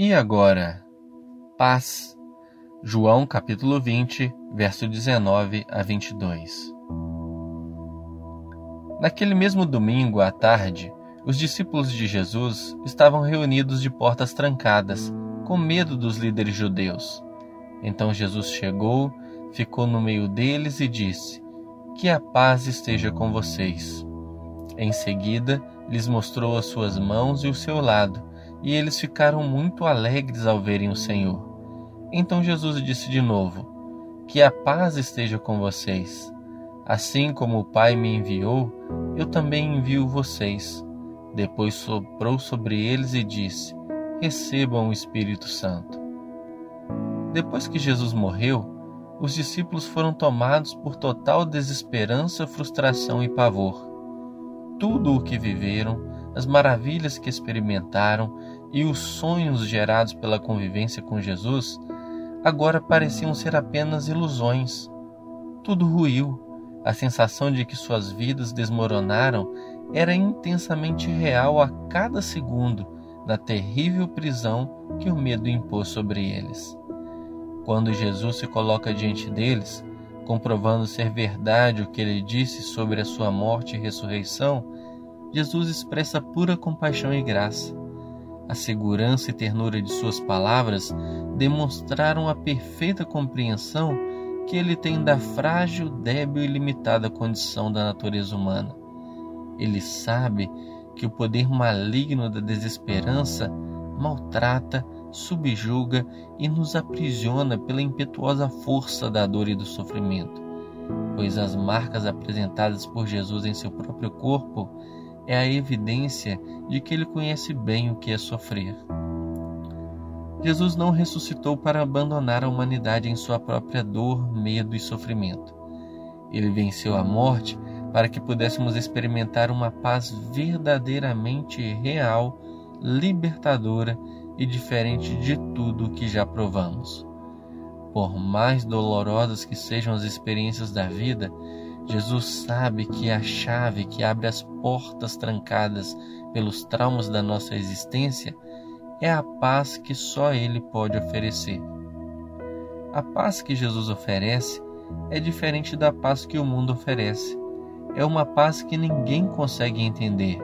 E agora, paz. João capítulo 20, verso 19 a 22. Naquele mesmo domingo à tarde, os discípulos de Jesus estavam reunidos de portas trancadas, com medo dos líderes judeus. Então Jesus chegou, ficou no meio deles e disse: Que a paz esteja com vocês. Em seguida, lhes mostrou as suas mãos e o seu lado e eles ficaram muito alegres ao verem o Senhor. Então Jesus disse de novo: Que a paz esteja com vocês. Assim como o Pai me enviou, eu também envio vocês. Depois soprou sobre eles e disse: Recebam o Espírito Santo. Depois que Jesus morreu, os discípulos foram tomados por total desesperança, frustração e pavor. Tudo o que viveram, as maravilhas que experimentaram e os sonhos gerados pela convivência com Jesus agora pareciam ser apenas ilusões. Tudo ruiu. A sensação de que suas vidas desmoronaram era intensamente real a cada segundo na terrível prisão que o medo impôs sobre eles. Quando Jesus se coloca diante deles, comprovando ser verdade o que ele disse sobre a sua morte e ressurreição, Jesus expressa pura compaixão e graça. A segurança e ternura de suas palavras demonstraram a perfeita compreensão que ele tem da frágil, débil e limitada condição da natureza humana. Ele sabe que o poder maligno da desesperança maltrata, subjuga e nos aprisiona pela impetuosa força da dor e do sofrimento, pois as marcas apresentadas por Jesus em seu próprio corpo é a evidência de que ele conhece bem o que é sofrer. Jesus não ressuscitou para abandonar a humanidade em sua própria dor, medo e sofrimento. Ele venceu a morte para que pudéssemos experimentar uma paz verdadeiramente real, libertadora e diferente de tudo o que já provamos. Por mais dolorosas que sejam as experiências da vida, Jesus sabe que a chave que abre as portas trancadas pelos traumas da nossa existência é a paz que só Ele pode oferecer. A paz que Jesus oferece é diferente da paz que o mundo oferece. É uma paz que ninguém consegue entender.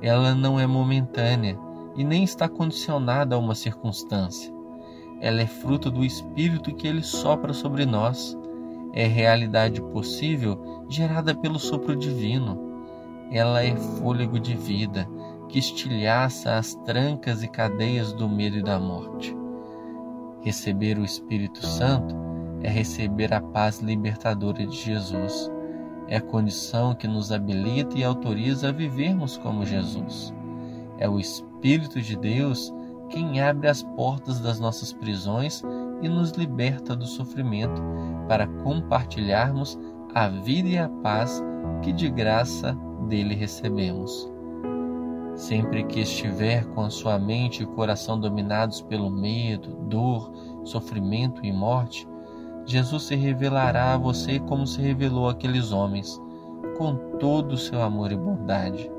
Ela não é momentânea e nem está condicionada a uma circunstância. Ela é fruto do Espírito que Ele sopra sobre nós é realidade possível gerada pelo sopro divino. Ela é fôlego de vida que estilhaça as trancas e cadeias do medo e da morte. Receber o Espírito Santo é receber a paz libertadora de Jesus. É a condição que nos habilita e autoriza a vivermos como Jesus. É o Espírito de Deus quem abre as portas das nossas prisões e nos liberta do sofrimento para compartilharmos a vida e a paz que de graça dele recebemos. Sempre que estiver com a sua mente e coração dominados pelo medo, dor, sofrimento e morte, Jesus se revelará a você como se revelou àqueles homens, com todo o seu amor e bondade.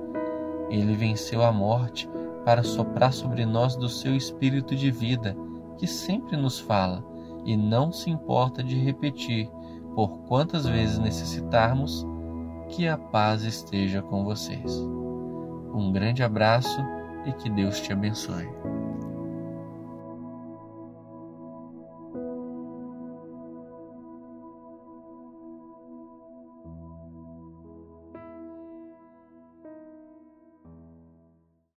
Ele venceu a morte para soprar sobre nós do seu espírito de vida, que sempre nos fala e não se importa de repetir, por quantas vezes necessitarmos, que a paz esteja com vocês. Um grande abraço e que Deus te abençoe.